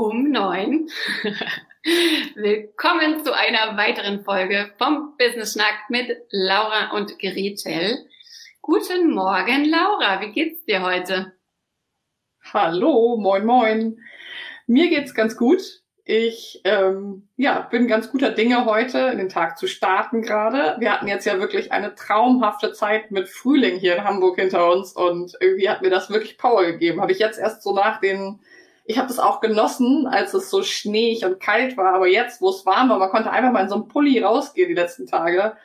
Um neun. Willkommen zu einer weiteren Folge vom Business Schnack mit Laura und Gretel. Guten Morgen, Laura. Wie geht's dir heute? Hallo, moin, moin. Mir geht's ganz gut. Ich ähm, ja, bin ganz guter Dinge heute, den Tag zu starten gerade. Wir hatten jetzt ja wirklich eine traumhafte Zeit mit Frühling hier in Hamburg hinter uns und irgendwie hat mir das wirklich Power gegeben. Habe ich jetzt erst so nach den, ich habe das auch genossen, als es so schneeig und kalt war, aber jetzt, wo es warm war, man konnte einfach mal in so einem Pulli rausgehen die letzten Tage.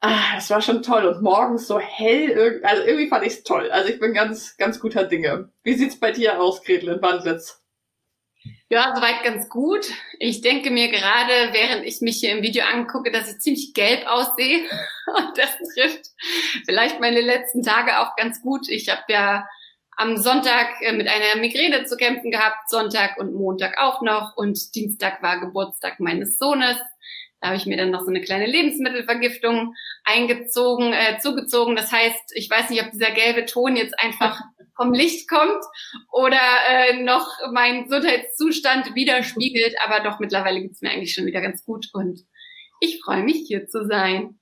Ah, das war schon toll und morgens so hell, also irgendwie fand ich es toll. Also ich bin ganz, ganz guter Dinge. Wie sieht's bei dir aus, Gretel in Wandlitz? Ja, soweit ganz gut. Ich denke mir gerade, während ich mich hier im Video angucke, dass ich ziemlich gelb aussehe. Und das trifft vielleicht meine letzten Tage auch ganz gut. Ich habe ja am Sonntag äh, mit einer Migräne zu kämpfen gehabt, Sonntag und Montag auch noch. Und Dienstag war Geburtstag meines Sohnes. Da habe ich mir dann noch so eine kleine Lebensmittelvergiftung eingezogen, äh, zugezogen. Das heißt, ich weiß nicht, ob dieser gelbe Ton jetzt einfach vom Licht kommt oder äh, noch meinen Gesundheitszustand widerspiegelt, aber doch mittlerweile geht's mir eigentlich schon wieder ganz gut und ich freue mich hier zu sein.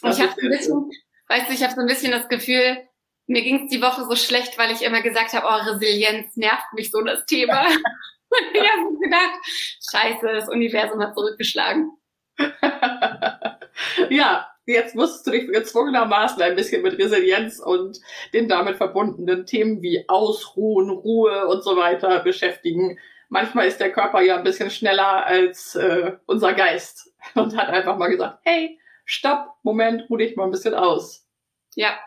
Das ich habe so ein bisschen, weißt du, ich habe so ein bisschen das Gefühl, mir ging's die Woche so schlecht, weil ich immer gesagt habe, oh, Resilienz nervt mich so das Thema. und ich habe gedacht, scheiße, das Universum hat zurückgeschlagen. ja, jetzt musst du dich gezwungenermaßen ein bisschen mit Resilienz und den damit verbundenen Themen wie Ausruhen, Ruhe und so weiter beschäftigen. Manchmal ist der Körper ja ein bisschen schneller als äh, unser Geist und hat einfach mal gesagt, hey, stopp, Moment, ruh dich mal ein bisschen aus. Ja,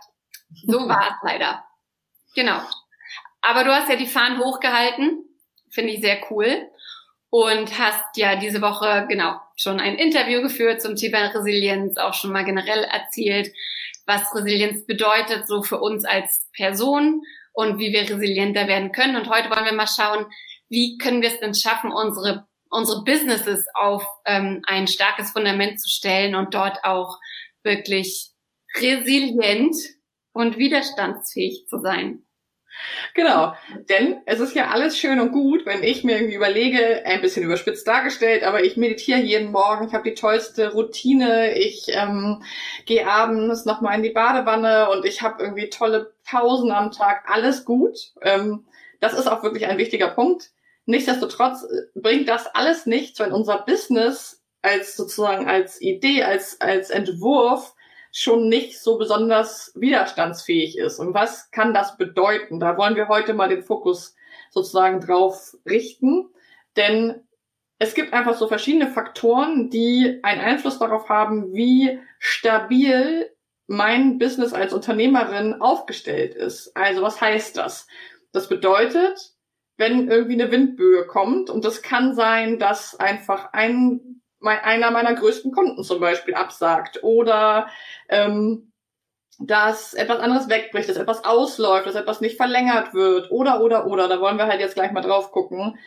so war es leider. Genau. Aber du hast ja die Fahnen hochgehalten, finde ich sehr cool und hast ja diese Woche genau schon ein Interview geführt zum Thema Resilienz, auch schon mal generell erzählt, was Resilienz bedeutet, so für uns als Person und wie wir resilienter werden können. Und heute wollen wir mal schauen, wie können wir es denn schaffen, unsere unsere Businesses auf ähm, ein starkes Fundament zu stellen und dort auch wirklich resilient und widerstandsfähig zu sein. Genau, denn es ist ja alles schön und gut, wenn ich mir irgendwie überlege, ein bisschen überspitzt dargestellt, aber ich meditiere jeden Morgen, ich habe die tollste Routine, ich ähm, gehe abends nochmal in die Badewanne und ich habe irgendwie tolle Pausen am Tag, alles gut. Ähm, das ist auch wirklich ein wichtiger Punkt. Nichtsdestotrotz äh, bringt das alles nichts, wenn unser Business als sozusagen als Idee, als, als Entwurf schon nicht so besonders widerstandsfähig ist. Und was kann das bedeuten? Da wollen wir heute mal den Fokus sozusagen drauf richten. Denn es gibt einfach so verschiedene Faktoren, die einen Einfluss darauf haben, wie stabil mein Business als Unternehmerin aufgestellt ist. Also was heißt das? Das bedeutet, wenn irgendwie eine Windböe kommt und das kann sein, dass einfach ein mein, einer meiner größten Kunden zum Beispiel absagt oder ähm, dass etwas anderes wegbricht, dass etwas ausläuft, dass etwas nicht verlängert wird oder oder oder, da wollen wir halt jetzt gleich mal drauf gucken,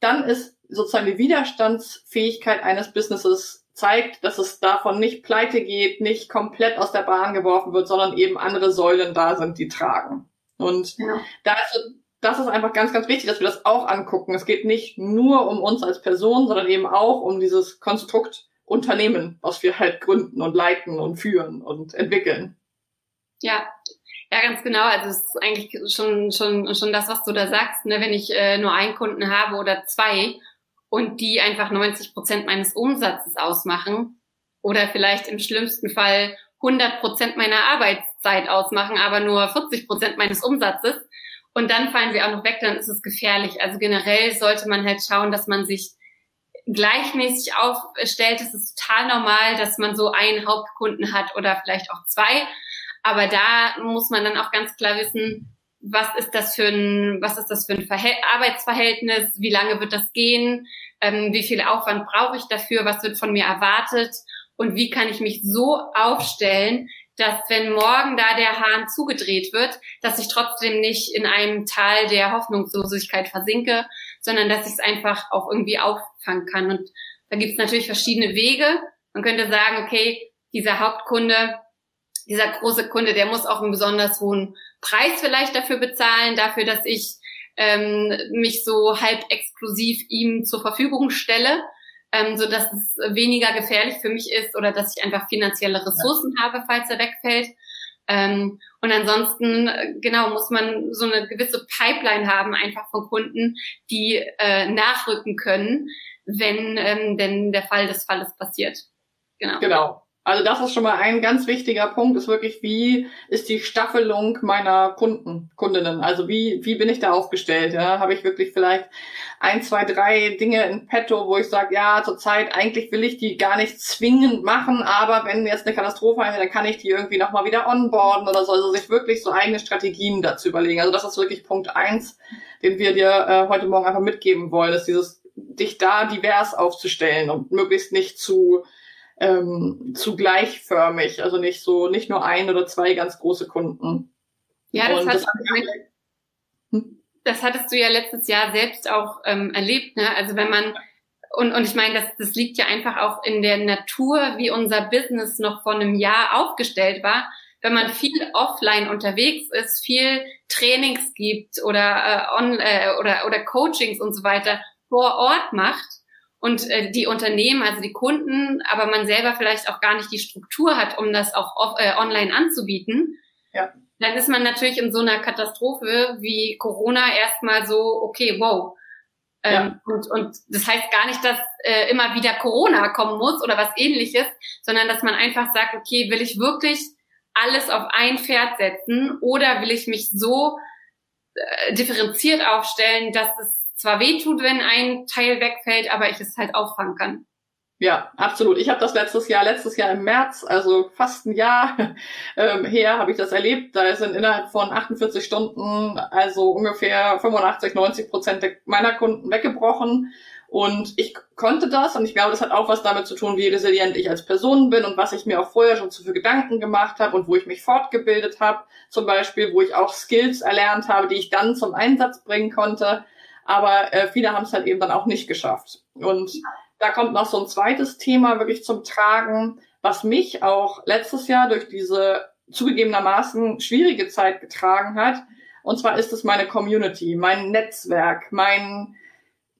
dann ist sozusagen die Widerstandsfähigkeit eines Businesses zeigt, dass es davon nicht pleite geht, nicht komplett aus der Bahn geworfen wird, sondern eben andere Säulen da sind, die tragen. Und ja. da ist das ist einfach ganz, ganz wichtig, dass wir das auch angucken. Es geht nicht nur um uns als Person, sondern eben auch um dieses Konstrukt Unternehmen, was wir halt gründen und leiten und führen und entwickeln. Ja, ja, ganz genau. Also es ist eigentlich schon schon schon das, was du da sagst. Ne? Wenn ich äh, nur einen Kunden habe oder zwei und die einfach 90 Prozent meines Umsatzes ausmachen oder vielleicht im schlimmsten Fall 100 Prozent meiner Arbeitszeit ausmachen, aber nur 40 Prozent meines Umsatzes. Und dann fallen sie auch noch weg, dann ist es gefährlich. Also generell sollte man halt schauen, dass man sich gleichmäßig aufstellt. Es ist total normal, dass man so einen Hauptkunden hat oder vielleicht auch zwei. Aber da muss man dann auch ganz klar wissen, was ist das für ein, was ist das für ein Verhält Arbeitsverhältnis? Wie lange wird das gehen? Ähm, wie viel Aufwand brauche ich dafür? Was wird von mir erwartet? Und wie kann ich mich so aufstellen, dass wenn morgen da der Hahn zugedreht wird, dass ich trotzdem nicht in einem Tal der Hoffnungslosigkeit versinke, sondern dass ich es einfach auch irgendwie auffangen kann. Und da gibt es natürlich verschiedene Wege. Man könnte sagen, okay, dieser Hauptkunde, dieser große Kunde, der muss auch einen besonders hohen Preis vielleicht dafür bezahlen, dafür, dass ich ähm, mich so halb exklusiv ihm zur Verfügung stelle, ähm, so dass es weniger gefährlich für mich ist oder dass ich einfach finanzielle Ressourcen ja. habe, falls er wegfällt. Ähm, und ansonsten, äh, genau, muss man so eine gewisse Pipeline haben, einfach von Kunden, die äh, nachrücken können, wenn ähm, denn der Fall des Falles passiert. Genau. Genau. Also das ist schon mal ein ganz wichtiger Punkt, ist wirklich, wie ist die Staffelung meiner Kunden, Kundinnen? Also wie, wie bin ich da aufgestellt? Ja? Habe ich wirklich vielleicht ein, zwei, drei Dinge in petto, wo ich sage, ja, zurzeit eigentlich will ich die gar nicht zwingend machen, aber wenn jetzt eine Katastrophe eintritt, dann kann ich die irgendwie nochmal wieder onboarden oder so. Also sich wirklich so eigene Strategien dazu überlegen. Also das ist wirklich Punkt eins, den wir dir äh, heute Morgen einfach mitgeben wollen, ist dieses, dich da divers aufzustellen und möglichst nicht zu ähm, zu gleichförmig, also nicht so, nicht nur ein oder zwei ganz große Kunden. Ja, das, hat, das, hm? das hattest du ja letztes Jahr selbst auch ähm, erlebt, ne? Also wenn man und, und ich meine, das, das liegt ja einfach auch in der Natur, wie unser Business noch vor einem Jahr aufgestellt war. Wenn man viel offline unterwegs ist, viel Trainings gibt oder, äh, on, äh, oder, oder Coachings und so weiter vor Ort macht, und äh, die Unternehmen, also die Kunden, aber man selber vielleicht auch gar nicht die Struktur hat, um das auch off, äh, online anzubieten, ja. dann ist man natürlich in so einer Katastrophe wie Corona erstmal so, okay, wow. Ähm, ja. und, und das heißt gar nicht, dass äh, immer wieder Corona kommen muss oder was ähnliches, sondern dass man einfach sagt, okay, will ich wirklich alles auf ein Pferd setzen oder will ich mich so äh, differenziert aufstellen, dass es zwar wehtut, wenn ein Teil wegfällt, aber ich es halt auffangen kann. Ja, absolut. Ich habe das letztes Jahr, letztes Jahr im März, also fast ein Jahr ähm, her, habe ich das erlebt. Da sind innerhalb von 48 Stunden also ungefähr 85, 90 Prozent meiner Kunden weggebrochen. Und ich konnte das und ich glaube, das hat auch was damit zu tun, wie resilient ich als Person bin und was ich mir auch vorher schon zu viel Gedanken gemacht habe und wo ich mich fortgebildet habe, zum Beispiel, wo ich auch Skills erlernt habe, die ich dann zum Einsatz bringen konnte aber äh, viele haben es halt eben dann auch nicht geschafft. Und da kommt noch so ein zweites Thema wirklich zum Tragen, was mich auch letztes Jahr durch diese zugegebenermaßen schwierige Zeit getragen hat. Und zwar ist es meine Community, mein Netzwerk, mein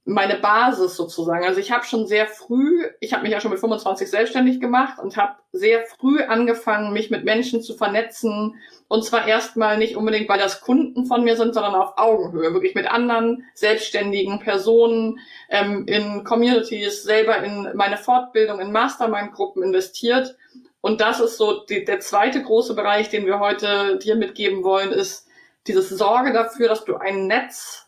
meine Basis sozusagen. Also ich habe schon sehr früh, ich habe mich ja schon mit 25 selbstständig gemacht und habe sehr früh angefangen, mich mit Menschen zu vernetzen. Und zwar erstmal nicht unbedingt, weil das Kunden von mir sind, sondern auf Augenhöhe, wirklich mit anderen selbstständigen Personen ähm, in Communities, selber in meine Fortbildung, in Mastermind-Gruppen investiert. Und das ist so die, der zweite große Bereich, den wir heute dir mitgeben wollen, ist dieses Sorge dafür, dass du ein Netz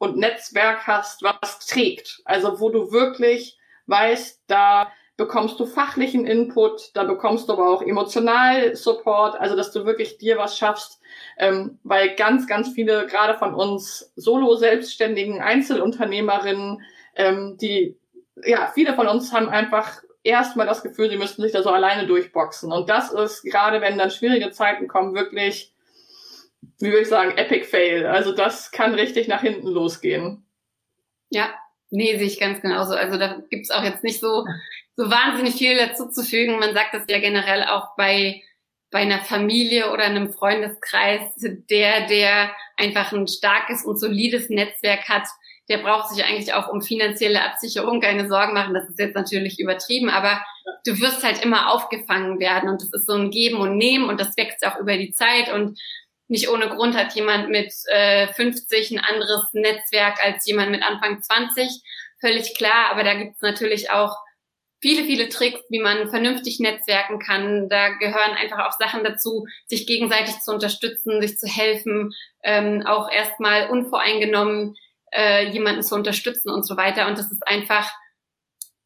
und Netzwerk hast, was trägt. Also wo du wirklich weißt, da bekommst du fachlichen Input, da bekommst du aber auch emotional Support, also dass du wirklich dir was schaffst, ähm, weil ganz, ganz viele, gerade von uns Solo-Selbstständigen Einzelunternehmerinnen, ähm, die, ja, viele von uns haben einfach erstmal das Gefühl, sie müssten sich da so alleine durchboxen. Und das ist, gerade wenn dann schwierige Zeiten kommen, wirklich wie würde ich sagen, Epic Fail. Also das kann richtig nach hinten losgehen. Ja, nee, sehe ich ganz genauso. Also da gibt's auch jetzt nicht so, so wahnsinnig viel dazu zu fügen. Man sagt das ja generell auch bei, bei einer Familie oder einem Freundeskreis. Der, der einfach ein starkes und solides Netzwerk hat, der braucht sich eigentlich auch um finanzielle Absicherung keine Sorgen machen. Das ist jetzt natürlich übertrieben, aber du wirst halt immer aufgefangen werden und das ist so ein Geben und Nehmen und das wächst auch über die Zeit und nicht ohne Grund hat jemand mit äh, 50 ein anderes Netzwerk als jemand mit Anfang 20. völlig klar. Aber da gibt es natürlich auch viele, viele Tricks, wie man vernünftig netzwerken kann. Da gehören einfach auch Sachen dazu, sich gegenseitig zu unterstützen, sich zu helfen, ähm, auch erstmal unvoreingenommen äh, jemanden zu unterstützen und so weiter. Und das ist einfach,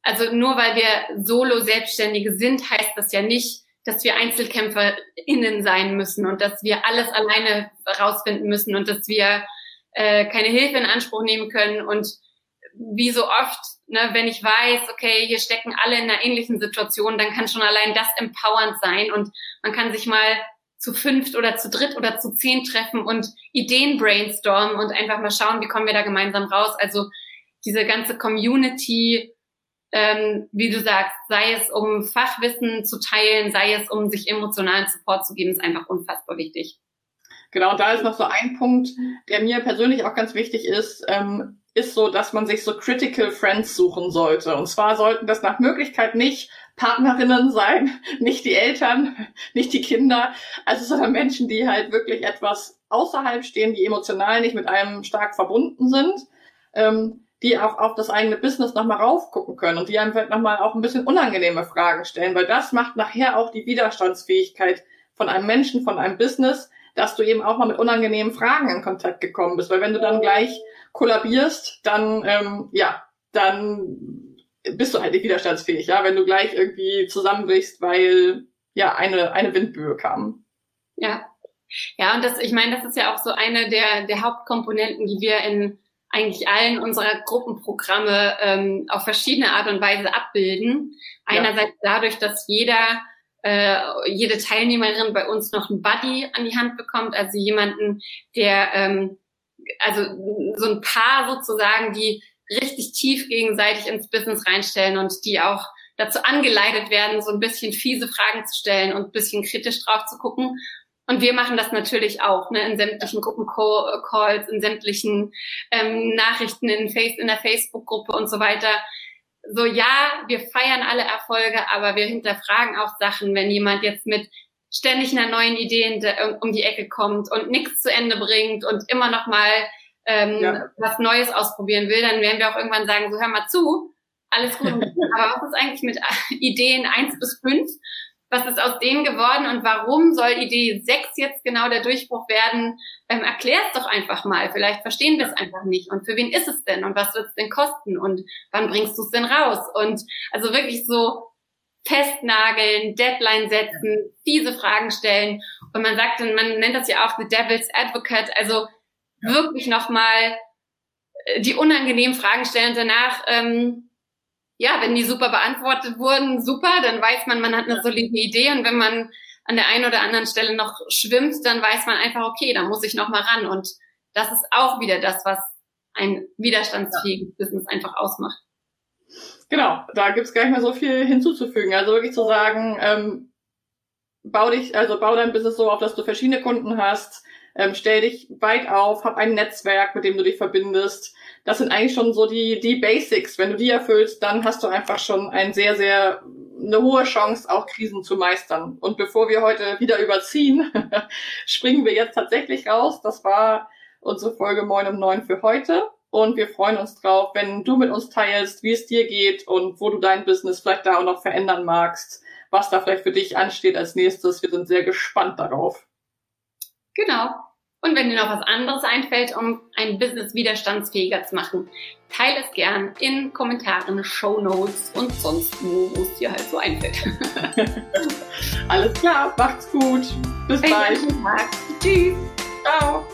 also nur weil wir solo Selbstständige sind, heißt das ja nicht, dass wir EinzelkämpferInnen sein müssen und dass wir alles alleine rausfinden müssen und dass wir äh, keine Hilfe in Anspruch nehmen können und wie so oft, ne, wenn ich weiß, okay, hier stecken alle in einer ähnlichen Situation, dann kann schon allein das empowernd sein und man kann sich mal zu fünft oder zu dritt oder zu zehn treffen und Ideen brainstormen und einfach mal schauen, wie kommen wir da gemeinsam raus. Also diese ganze Community, ähm, wie du sagst, sei es um Fachwissen zu teilen, sei es um sich emotionalen Support zu geben, ist einfach unfassbar wichtig. Genau, und da ist noch so ein Punkt, der mir persönlich auch ganz wichtig ist, ähm, ist so, dass man sich so Critical Friends suchen sollte. Und zwar sollten das nach Möglichkeit nicht Partnerinnen sein, nicht die Eltern, nicht die Kinder, also sondern Menschen, die halt wirklich etwas außerhalb stehen, die emotional nicht mit einem stark verbunden sind. Ähm, die auch auf das eigene Business nochmal raufgucken können und die einem vielleicht nochmal auch ein bisschen unangenehme Fragen stellen, weil das macht nachher auch die Widerstandsfähigkeit von einem Menschen, von einem Business, dass du eben auch mal mit unangenehmen Fragen in Kontakt gekommen bist. Weil wenn du dann gleich kollabierst, dann, ähm, ja, dann bist du halt nicht widerstandsfähig, ja, wenn du gleich irgendwie zusammenbrichst, weil ja eine, eine Windböe kam. Ja. Ja, und das, ich meine, das ist ja auch so eine der, der Hauptkomponenten, die wir in eigentlich allen unserer Gruppenprogramme ähm, auf verschiedene Art und Weise abbilden. Einerseits ja. dadurch, dass jeder, äh, jede Teilnehmerin bei uns noch einen Buddy an die Hand bekommt, also jemanden, der, ähm, also so ein Paar sozusagen, die richtig tief gegenseitig ins Business reinstellen und die auch dazu angeleitet werden, so ein bisschen fiese Fragen zu stellen und ein bisschen kritisch drauf zu gucken und wir machen das natürlich auch, ne, in sämtlichen Gruppencalls, in sämtlichen ähm, Nachrichten in, Face, in der Facebook-Gruppe und so weiter. So ja, wir feiern alle Erfolge, aber wir hinterfragen auch Sachen, wenn jemand jetzt mit ständig einer neuen Idee um die Ecke kommt und nichts zu Ende bringt und immer noch mal ähm, ja. was Neues ausprobieren will, dann werden wir auch irgendwann sagen, so hör mal zu, alles gut, aber was ist eigentlich mit Ideen eins bis fünf? Was ist aus denen geworden und warum soll Idee 6 jetzt genau der Durchbruch werden? Ähm, Erklär es doch einfach mal. Vielleicht verstehen wir es einfach nicht. Und für wen ist es denn? Und was wird es denn kosten? Und wann bringst du es denn raus? Und also wirklich so festnageln, Deadline setzen, fiese Fragen stellen. Und man sagt dann, man nennt das ja auch the devil's advocate, also wirklich nochmal äh, die unangenehmen Fragen stellen und danach ähm, ja, wenn die super beantwortet wurden, super, dann weiß man, man hat eine solide Idee und wenn man an der einen oder anderen Stelle noch schwimmt, dann weiß man einfach, okay, da muss ich noch mal ran und das ist auch wieder das, was ein widerstandsfähiges Business einfach ausmacht. Genau, da gibt's gar nicht mehr so viel hinzuzufügen. Also wirklich zu sagen, ähm, bau dich, also bau dein Business so auf, dass du verschiedene Kunden hast, ähm, stell dich weit auf, hab ein Netzwerk, mit dem du dich verbindest. Das sind eigentlich schon so die, die Basics. Wenn du die erfüllst, dann hast du einfach schon ein sehr, sehr, eine hohe Chance, auch Krisen zu meistern. Und bevor wir heute wieder überziehen, springen wir jetzt tatsächlich raus. Das war unsere Folge Moin um neun für heute. Und wir freuen uns drauf, wenn du mit uns teilst, wie es dir geht und wo du dein Business vielleicht da auch noch verändern magst, was da vielleicht für dich ansteht als nächstes. Wir sind sehr gespannt darauf. Genau. Und wenn dir noch was anderes einfällt, um ein Business widerstandsfähiger zu machen, teile es gern in Kommentaren, Show Notes und sonst wo, wo es dir halt so einfällt. Alles klar, macht's gut. Bis bald. Tschüss. Ciao.